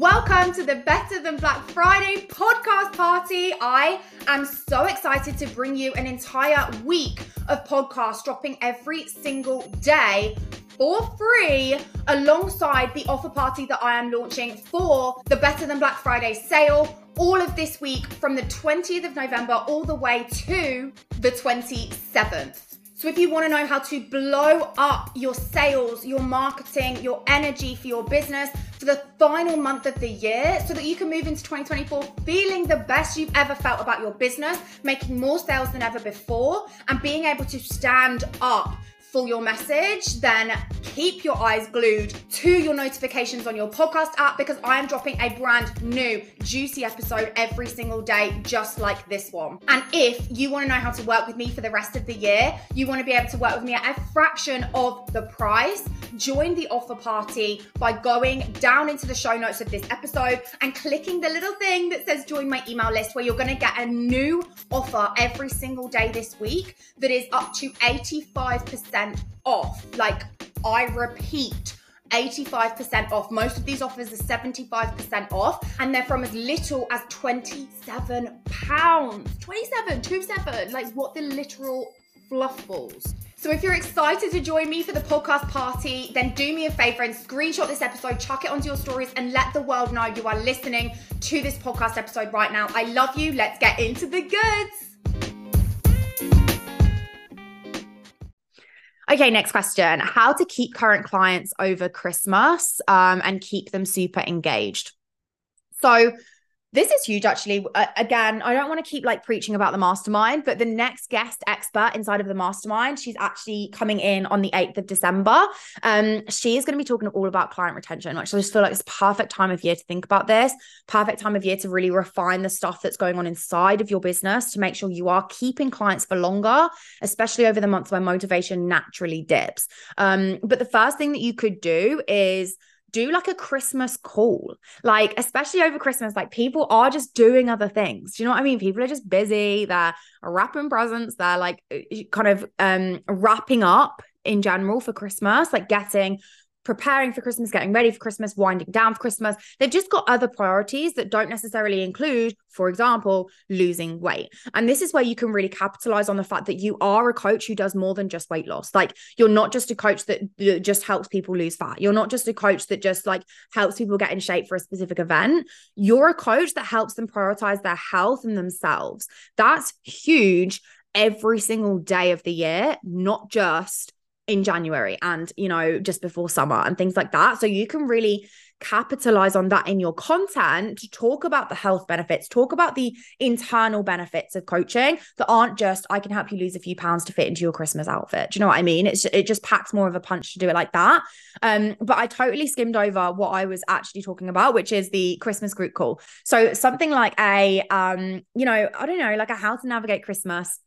Welcome to the Better Than Black Friday podcast party. I am so excited to bring you an entire week of podcasts dropping every single day for free alongside the offer party that I am launching for the Better Than Black Friday sale. All of this week from the 20th of November all the way to the 27th. So, if you want to know how to blow up your sales, your marketing, your energy for your business for the final month of the year so that you can move into 2024 feeling the best you've ever felt about your business, making more sales than ever before, and being able to stand up for your message, then keep your eyes glued to your notifications on your podcast app because I am dropping a brand new juicy episode every single day, just like this one. And if you want to know how to work with me for the rest of the year, you want to be able to work with me at a fraction of the price, join the offer party by going down into the show notes of this episode and clicking the little thing that says join my email list where you're going to get a new offer every single day this week that is up to 85% 85% off. Like, I repeat, 85% off. Most of these offers are 75% off, and they're from as little as 27 pounds. 27, 27, like what the literal fluff balls. So if you're excited to join me for the podcast party, then do me a favor and screenshot this episode, chuck it onto your stories, and let the world know you are listening to this podcast episode right now. I love you. Let's get into the goods. Okay, next question. How to keep current clients over Christmas um, and keep them super engaged. So, this is huge, actually. Uh, again, I don't want to keep like preaching about the mastermind, but the next guest expert inside of the mastermind, she's actually coming in on the 8th of December. Um, she is going to be talking all about client retention, which I just feel like it's perfect time of year to think about this, perfect time of year to really refine the stuff that's going on inside of your business to make sure you are keeping clients for longer, especially over the months where motivation naturally dips. Um, but the first thing that you could do is do like a Christmas call. Like, especially over Christmas, like people are just doing other things. Do you know what I mean? People are just busy. They're wrapping presents. They're like uh, kind of um wrapping up in general for Christmas, like getting preparing for Christmas, getting ready for Christmas, winding down for Christmas. They've just got other priorities that don't necessarily include, for example, losing weight. And this is where you can really capitalize on the fact that you are a coach who does more than just weight loss. Like you're not just a coach that just helps people lose fat. You're not just a coach that just like helps people get in shape for a specific event. You're a coach that helps them prioritize their health and themselves. That's huge every single day of the year, not just in January and, you know, just before summer and things like that. So you can really capitalize on that in your content to talk about the health benefits, talk about the internal benefits of coaching that aren't just I can help you lose a few pounds to fit into your Christmas outfit. Do you know what I mean? It's it just packs more of a punch to do it like that. Um, but I totally skimmed over what I was actually talking about, which is the Christmas group call. So something like a um, you know, I don't know, like a how to navigate Christmas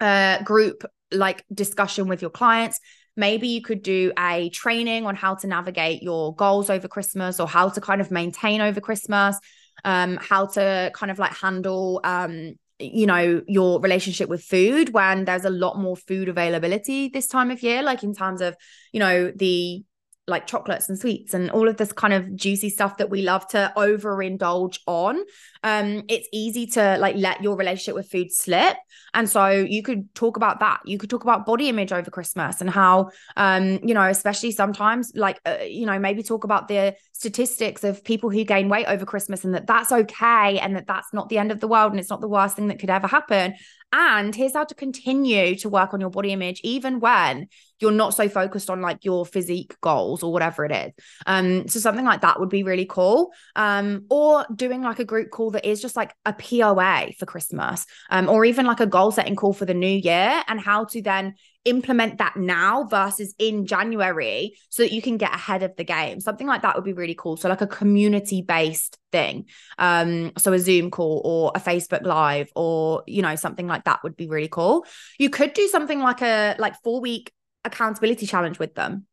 uh group like discussion with your clients. Maybe you could do a training on how to navigate your goals over Christmas or how to kind of maintain over Christmas, um, how to kind of like handle um, you know your relationship with food when there's a lot more food availability this time of year like in terms of you know the like chocolates and sweets and all of this kind of juicy stuff that we love to overindulge on. Um it's easy to like let your relationship with food slip. And so you could talk about that. You could talk about body image over christmas and how um you know especially sometimes like uh, you know maybe talk about the statistics of people who gain weight over christmas and that that's okay and that that's not the end of the world and it's not the worst thing that could ever happen. And here's how to continue to work on your body image, even when you're not so focused on like your physique goals or whatever it is. Um, so something like that would be really cool. Um, or doing like a group call that is just like a POA for Christmas, um, or even like a goal setting call for the new year and how to then implement that now versus in January so that you can get ahead of the game. Something like that would be really cool. So like a community based thing. Um so a Zoom call or a Facebook live or you know something like that would be really cool. You could do something like a like 4 week accountability challenge with them.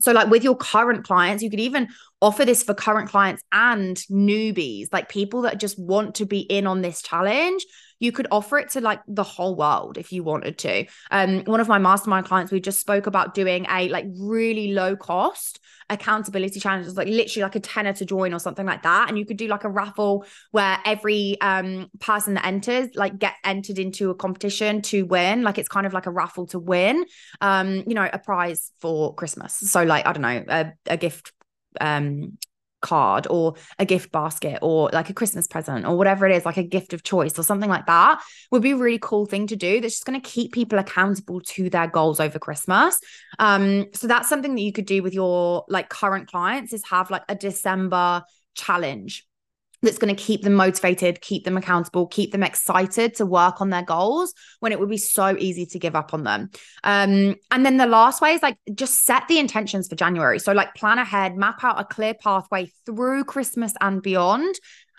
So, like with your current clients, you could even offer this for current clients and newbies, like people that just want to be in on this challenge you could offer it to like the whole world if you wanted to. Um, one of my mastermind clients, we just spoke about doing a like really low cost accountability challenge. It's like literally like a tenner to join or something like that. And you could do like a raffle where every um person that enters like get entered into a competition to win. Like it's kind of like a raffle to win um you know a prize for christmas. So like i don't know a, a gift um card or a gift basket or like a Christmas present or whatever it is, like a gift of choice or something like that would be a really cool thing to do. That's just going to keep people accountable to their goals over Christmas. Um, so that's something that you could do with your like current clients is have like a December challenge that's going to keep them motivated, keep them accountable, keep them excited to work on their goals when it would be so easy to give up on them. Um, and then the last way is like just set the intentions for January. So, like, plan ahead, map out a clear pathway through Christmas and beyond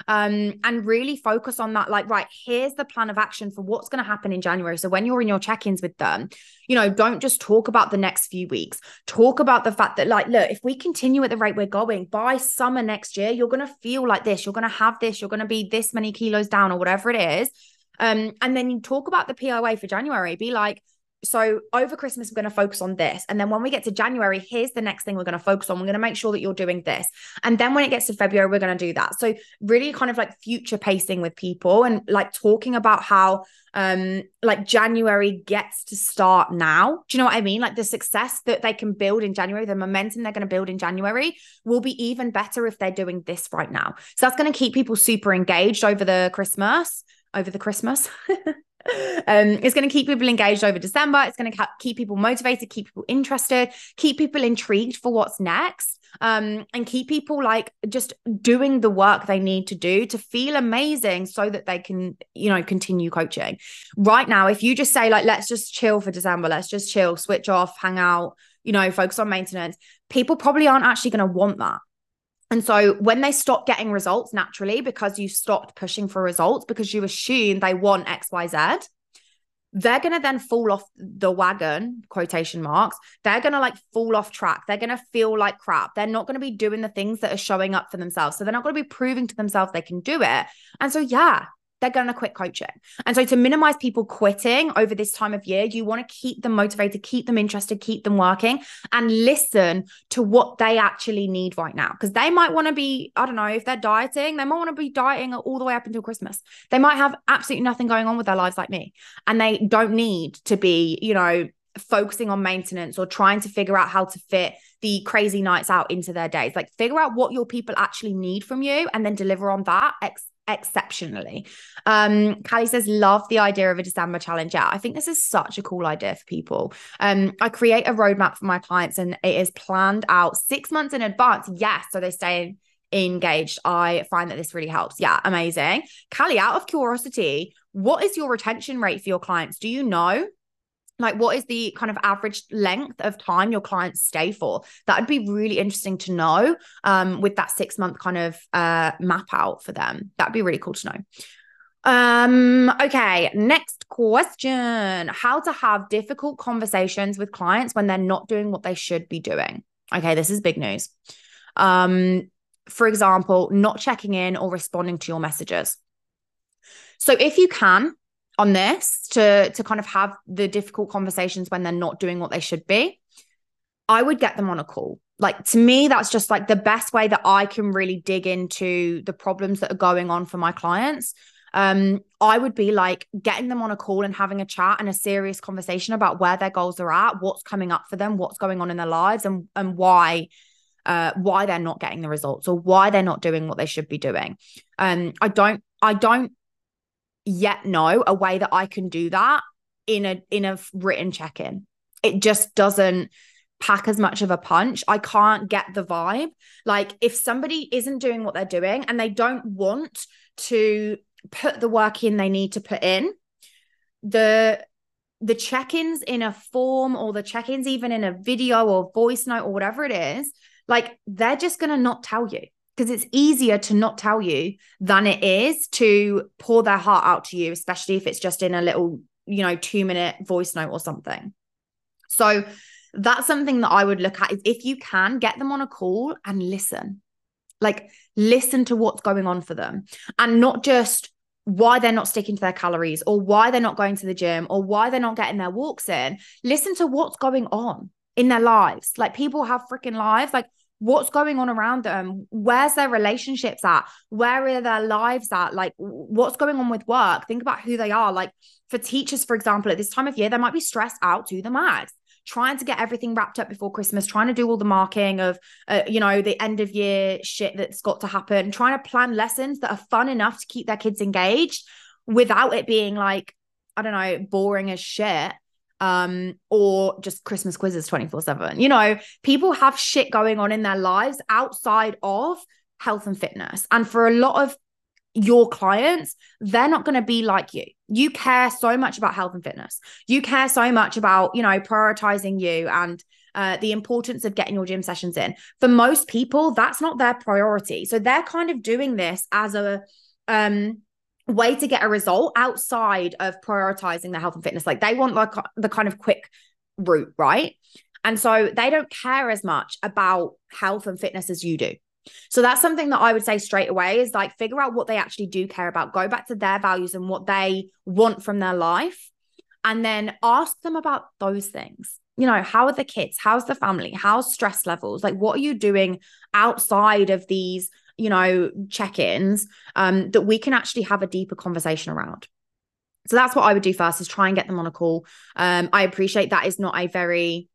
um, and really focus on that. Like, right, here's the plan of action for what's going to happen in January. So when you're in your check-ins with them, you know, don't just talk about the next few weeks. Talk about the fact that, like, look, if we continue at the rate we're going by summer next year, you're going to feel like this. You're going to have this. You're going to be this many kilos down or whatever it is. Um, and then you talk about the POA for January. Be like, so over Christmas, we're going to focus on this. And then when we get to January, here's the next thing we're going to focus on. We're going to make sure that you're doing this. And then when it gets to February, we're going to do that. So really kind of like future pacing with people and like talking about how um like January gets to start now. Do you know what I mean? Like the success that they can build in January, the momentum they're going to build in January will be even better if they're doing this right now. So that's going to keep people super engaged over the Christmas, over the Christmas. um, it's going to keep people engaged over December. It's going to keep people motivated, keep people interested, keep people intrigued for what's next, um, and keep people like just doing the work they need to do to feel amazing so that they can, you know, continue coaching. Right now, if you just say, like, let's just chill for December, let's just chill, switch off, hang out, you know, focus on maintenance, people probably aren't actually going to want that. And so when they stop getting results naturally because you stopped pushing for results because you assume they want XYZ, they're going to then fall off the wagon, quotation marks. They're going to like fall off track. They're going to feel like crap. They're not going to be doing the things that are showing up for themselves. So they're not going to be proving to themselves they can do it. And so, yeah, they're going to quit coaching. And so, to minimize people quitting over this time of year, you want to keep them motivated, keep them interested, keep them working, and listen to what they actually need right now. Because they might want to be, I don't know, if they're dieting, they might want to be dieting all the way up until Christmas. They might have absolutely nothing going on with their lives like me, and they don't need to be, you know, focusing on maintenance or trying to figure out how to fit the crazy nights out into their days. Like, figure out what your people actually need from you and then deliver on that. Exceptionally. Um, Callie says, love the idea of a December challenge. Yeah, I think this is such a cool idea for people. Um, I create a roadmap for my clients and it is planned out six months in advance. Yes. So they stay engaged. I find that this really helps. Yeah, amazing. Callie, out of curiosity, what is your retention rate for your clients? Do you know? Like what is the kind of average length of time your clients stay for? That would be really interesting to know um, with that six month kind of uh, map out for them. That'd be really cool to know. Um okay next question. How to have difficult conversations with clients when they're not doing what they should be doing? Okay this is big news. Um for example not checking in or responding to your messages. So if you can on this to to kind of have the difficult conversations when they're not doing what they should be i would get them on a call. Like to me that's just like the best way that i can really dig into the problems that are going on for my clients. Um i would be like getting them on a call and having a chat and a serious conversation about where their goals are at what's coming up for them what's going on in their lives and and why uh why they're not getting the results or why they're not doing what they should be doing. Um i don't i don't yet know a way that I can do that in a in a written check-in. It just doesn't pack as much of a punch. I can't get the vibe. Like if somebody isn't doing what they're doing and they don't want to put the work in they need to put in, the the check-ins in a form or the check-ins even in a video or voice note or whatever it is, like they're just going to not tell you because it's easier to not tell you than it is to pour their heart out to you, especially if it's just in a little, you know, two minute voice note or something. So that's something that I would look at is if you can get them on a call and listen, like listen to what's going on for them and not just why they're not sticking to their calories or why they're not going to the gym or why they're not getting their walks in. Listen to what's going on in their lives. Like people have freaking lives. Like what's going on around them? Where's their relationships at? Where are their lives at? Like what's going on with work? Think about who they are. Like for teachers, for example, at this time of year, they might be stressed out to the max trying to get everything wrapped up before Christmas, trying to do all the marking of, uh, you know, the end of year shit that's got to happen, trying to plan lessons that are fun enough to keep their kids engaged without it being like, I don't know, boring as shit um, or just Christmas quizzes 24 7. You know, people have shit going on in their lives outside of health and fitness. And for a lot of your clients, they're not going to be like you. You care so much about health and fitness. You care so much about, you know, prioritizing you and uh, the importance of getting your gym sessions in. For most people, that's not their priority. So they're kind of doing this as a um way to get a result outside of prioritizing their health and fitness. Like they want like the kind of quick route, right? And so they don't care as much about health and fitness as you do. So that's something that I would say straight away is like figure out what they actually do care about, go back to their values and what they want from their life, and then ask them about those things. You know, how are the kids? How's the family? How's stress levels? Like, what are you doing outside of these you know, check ins um, that we can actually have a deeper conversation around. So that's what I would do first is try and get them on a call. Um, I appreciate that is not a very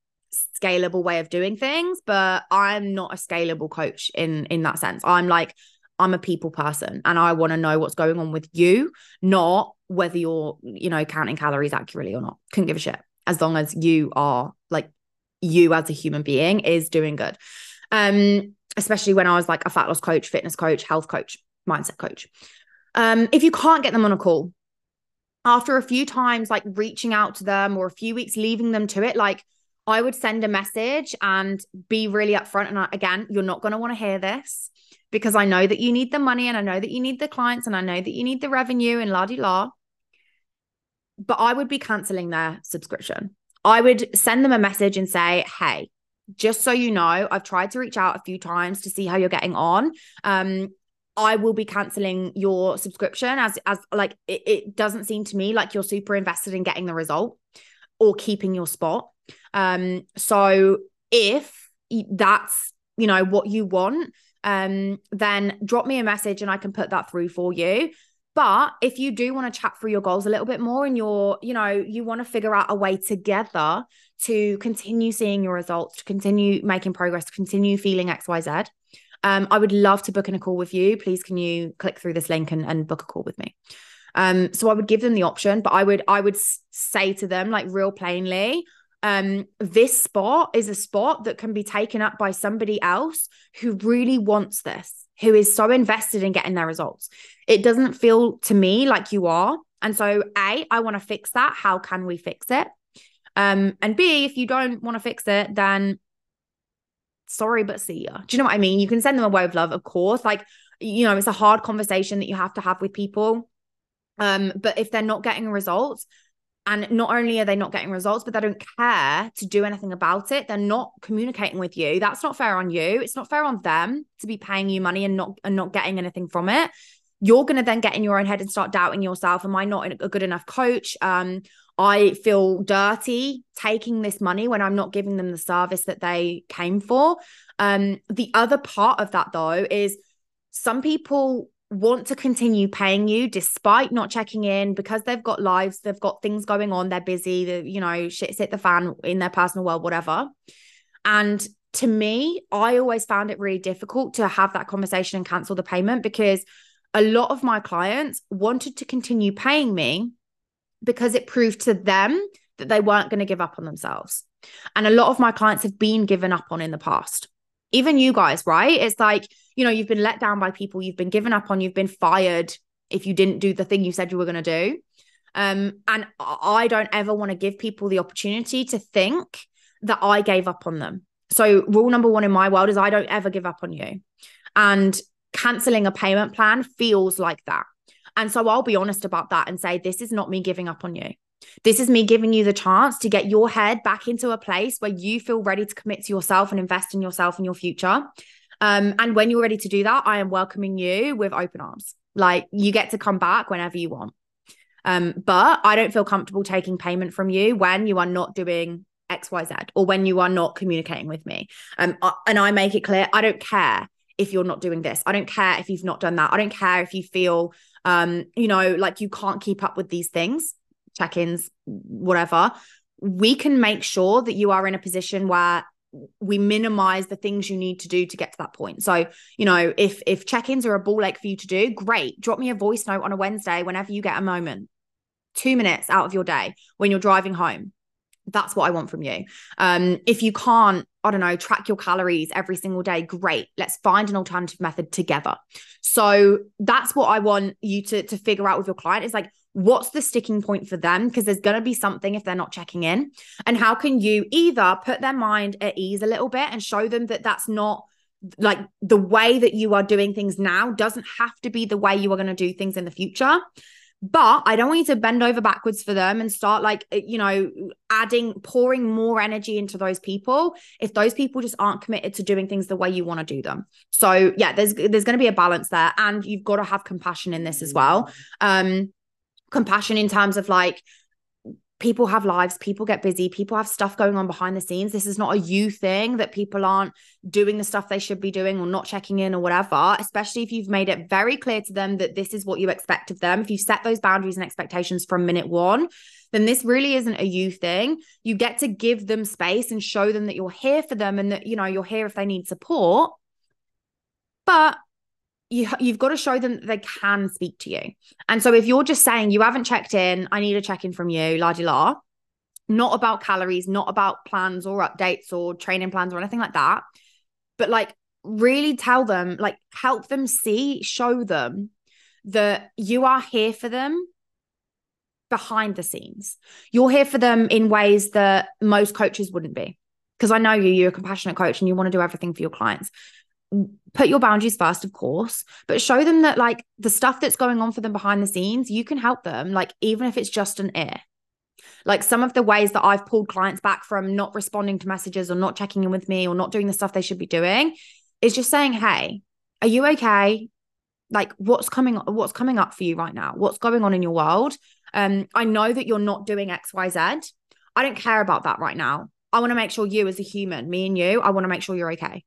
scalable way of doing things, but I'm not a scalable coach in in that sense. I'm like I'm a people person and I want to know what's going on with you, not whether you're, you know, counting calories accurately or not. Couldn't give a shit as long as you are like you as a human being is doing good. Um especially when I was like a fat loss coach, fitness coach, health coach, mindset coach. Um, if you can't get them on a call, after a few times, like reaching out to them or a few weeks leaving them to it, like I would send a message and be really upfront. And I, again, you're not going to want to hear this because I know that you need the money and I know that you need the clients and I know that you need the revenue and la di la. But I would be canceling their subscription. I would send them a message and say, hey, just so you know, I've tried to reach out a few times to see how you're getting on. Um, I will be canceling your subscription as as like it, it doesn't seem to me like you're super invested in getting the result or keeping your spot. Um, so if that's you know what you want, um, then drop me a message and I can put that through for you. But if you do want to chat through your goals a little bit more and you're, you know, you want to figure out a way together to continue seeing your results, to continue making progress, to continue feeling XYZ, um, I would love to book in a call with you. Please can you click through this link and, and book a call with me? Um, so I would give them the option, but I would I would say to them like real plainly, um, this spot is a spot that can be taken up by somebody else who really wants this who is so invested in getting their results. It doesn't feel to me like you are. And so, A, I want to fix that. How can we fix it? Um, and B, if you don't want to fix it, then sorry, but see ya. Do you know what I mean? You can send them a wave of love, of course. Like, you know, it's a hard conversation that you have to have with people. Um, but if they're not getting results, and not only are they not getting results, but they don't care to do anything about it. They're not communicating with you. That's not fair on you. It's not fair on them to be paying you money and not and not getting anything from it. You're gonna then get in your own head and start doubting yourself. Am I not a good enough coach? Um, I feel dirty taking this money when I'm not giving them the service that they came for. Um, the other part of that though is some people want to continue paying you despite not checking in because they've got lives, they've got things going on, they're busy, the you know, shit's hit the fan in their personal world, whatever. And to me, I always found it really difficult to have that conversation and cancel the payment because a lot of my clients wanted to continue paying me because it proved to them that they weren't going to give up on themselves. And a lot of my clients have been given up on in the past. Even you guys, right? It's like you know, you've been let down by people, you've been given up on, you've been fired if you didn't do the thing you said you were going to do. Um, and I don't ever want to give people the opportunity to think that I gave up on them. So, rule number one in my world is I don't ever give up on you. And canceling a payment plan feels like that. And so, I'll be honest about that and say, this is not me giving up on you. This is me giving you the chance to get your head back into a place where you feel ready to commit to yourself and invest in yourself and your future. Um, and when you're ready to do that, I am welcoming you with open arms. Like you get to come back whenever you want. Um, but I don't feel comfortable taking payment from you when you are not doing XYZ or when you are not communicating with me. Um, and I make it clear I don't care if you're not doing this. I don't care if you've not done that. I don't care if you feel um, you know, like you can't keep up with these things, check-ins, whatever. We can make sure that you are in a position where we minimize the things you need to do to get to that point. So, you know, if if check-ins are a ball ache for you to do, great. Drop me a voice note on a Wednesday whenever you get a moment. 2 minutes out of your day when you're driving home that's what I want from you. Um, if you can't, I don't know, track your calories every single day, great. Let's find an alternative method together. So that's what I want you to to figure out with your client is like, what's the sticking point for them? Because there's going to be something if they're not checking in. And how can you either put their mind at ease a little bit and show them that that's not like the way that you are doing things now doesn't have to be the way you are going to do things in the future but I don't want you to bend over backwards for them and start like, eh, you know, adding, pouring more energy into those people if those people just aren't committed to doing things the way you want to do them. So yeah, there's there's going to be a balance there. And you've got to have compassion in this as well. Um, compassion in terms of like people have lives, people get busy, people have stuff going on behind the scenes. This is not a you thing that people aren't doing the stuff they should be doing or not checking in or whatever, especially if you've made it very clear to them that this is what you expect of them. If you set those boundaries and expectations from minute one, then this really isn't a you thing. You get to give them space and show them that you're here for them and that, you know, you're here if they need support. But you you've got to show them that they can speak to you. And so if you're just saying you haven't checked in, I need a check in from you, la di la, not about calories, not about plans or updates or training plans or anything like that, but like really tell them, like help them see, show them that you are here for them behind the scenes. You're here for them in ways that most coaches wouldn't be. Because I know you, you're a compassionate coach and you want to do everything for your clients put your boundaries first of course but show them that like the stuff that's going on for them behind the scenes you can help them like even if it's just an ear like some of the ways that I've pulled clients back from not responding to messages or not checking in with me or not doing the stuff they should be doing is just saying hey are you okay? Like what's coming what's coming up for you right now? What's going on in your world? Um i know that you're not doing xyz i don't care about that right now. I want to make sure you as a human me and you i want to make sure you're okay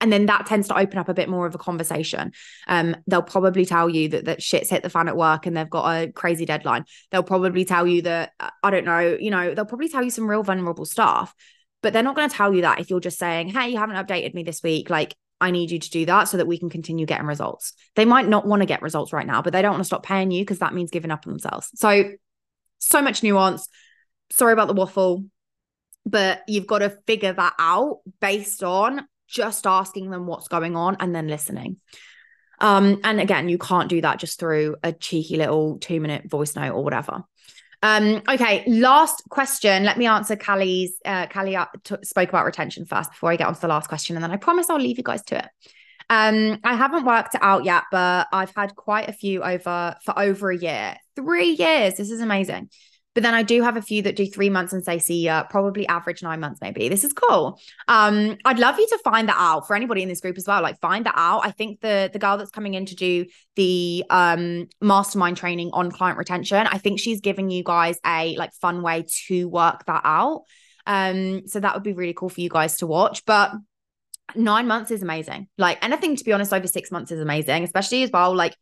and then that tends to open up a bit more of a conversation. Um, they'll probably tell you that that shit's hit the fan at work and they've got a crazy deadline. They'll probably tell you that I don't know, you know, they'll probably tell you some real vulnerable stuff, but they're not going to tell you that if you're just saying, "Hey, you haven't updated me this week." Like, I need you to do that so that we can continue getting results. They might not want to get results right now, but they don't want to stop paying you because that means giving up on themselves. So, so much nuance. Sorry about the waffle, but you've got to figure that out based on just asking them what's going on and then listening. Um, and again, you can't do that just through a cheeky little two minute voice note or whatever. Um, okay, last question. Let me answer Callie's. Uh, Callie uh, t- spoke about retention first before I get on to the last question, and then I promise I'll leave you guys to it. Um, I haven't worked it out yet, but I've had quite a few over for over a year, three years. This is amazing. But then I do have a few that do three months and say, see ya, probably average nine months, maybe. This is cool. Um, I'd love you to find that out for anybody in this group as well. Like find that out. I think the the girl that's coming in to do the um mastermind training on client retention, I think she's giving you guys a like fun way to work that out. Um, so that would be really cool for you guys to watch. But nine months is amazing. Like anything to be honest, over six months is amazing, especially as well. Like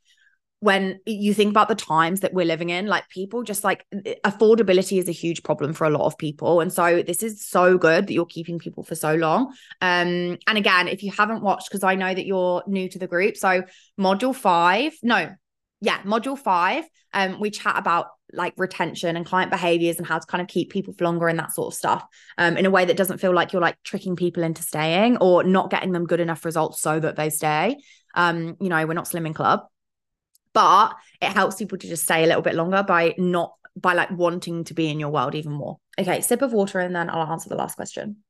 when you think about the times that we're living in, like people just like affordability is a huge problem for a lot of people. And so this is so good that you're keeping people for so long. Um, and again, if you haven't watched, because I know that you're new to the group, so module five, no, yeah, module five, um, we chat about like retention and client behaviors and how to kind of keep people for longer and that sort of stuff um, in a way that doesn't feel like you're like tricking people into staying or not getting them good enough results so that they stay. Um, you know, we're not Slimming Club but it helps people to just stay a little bit longer by not by like wanting to be in your world even more. Okay, sip of water and then I'll answer the last question.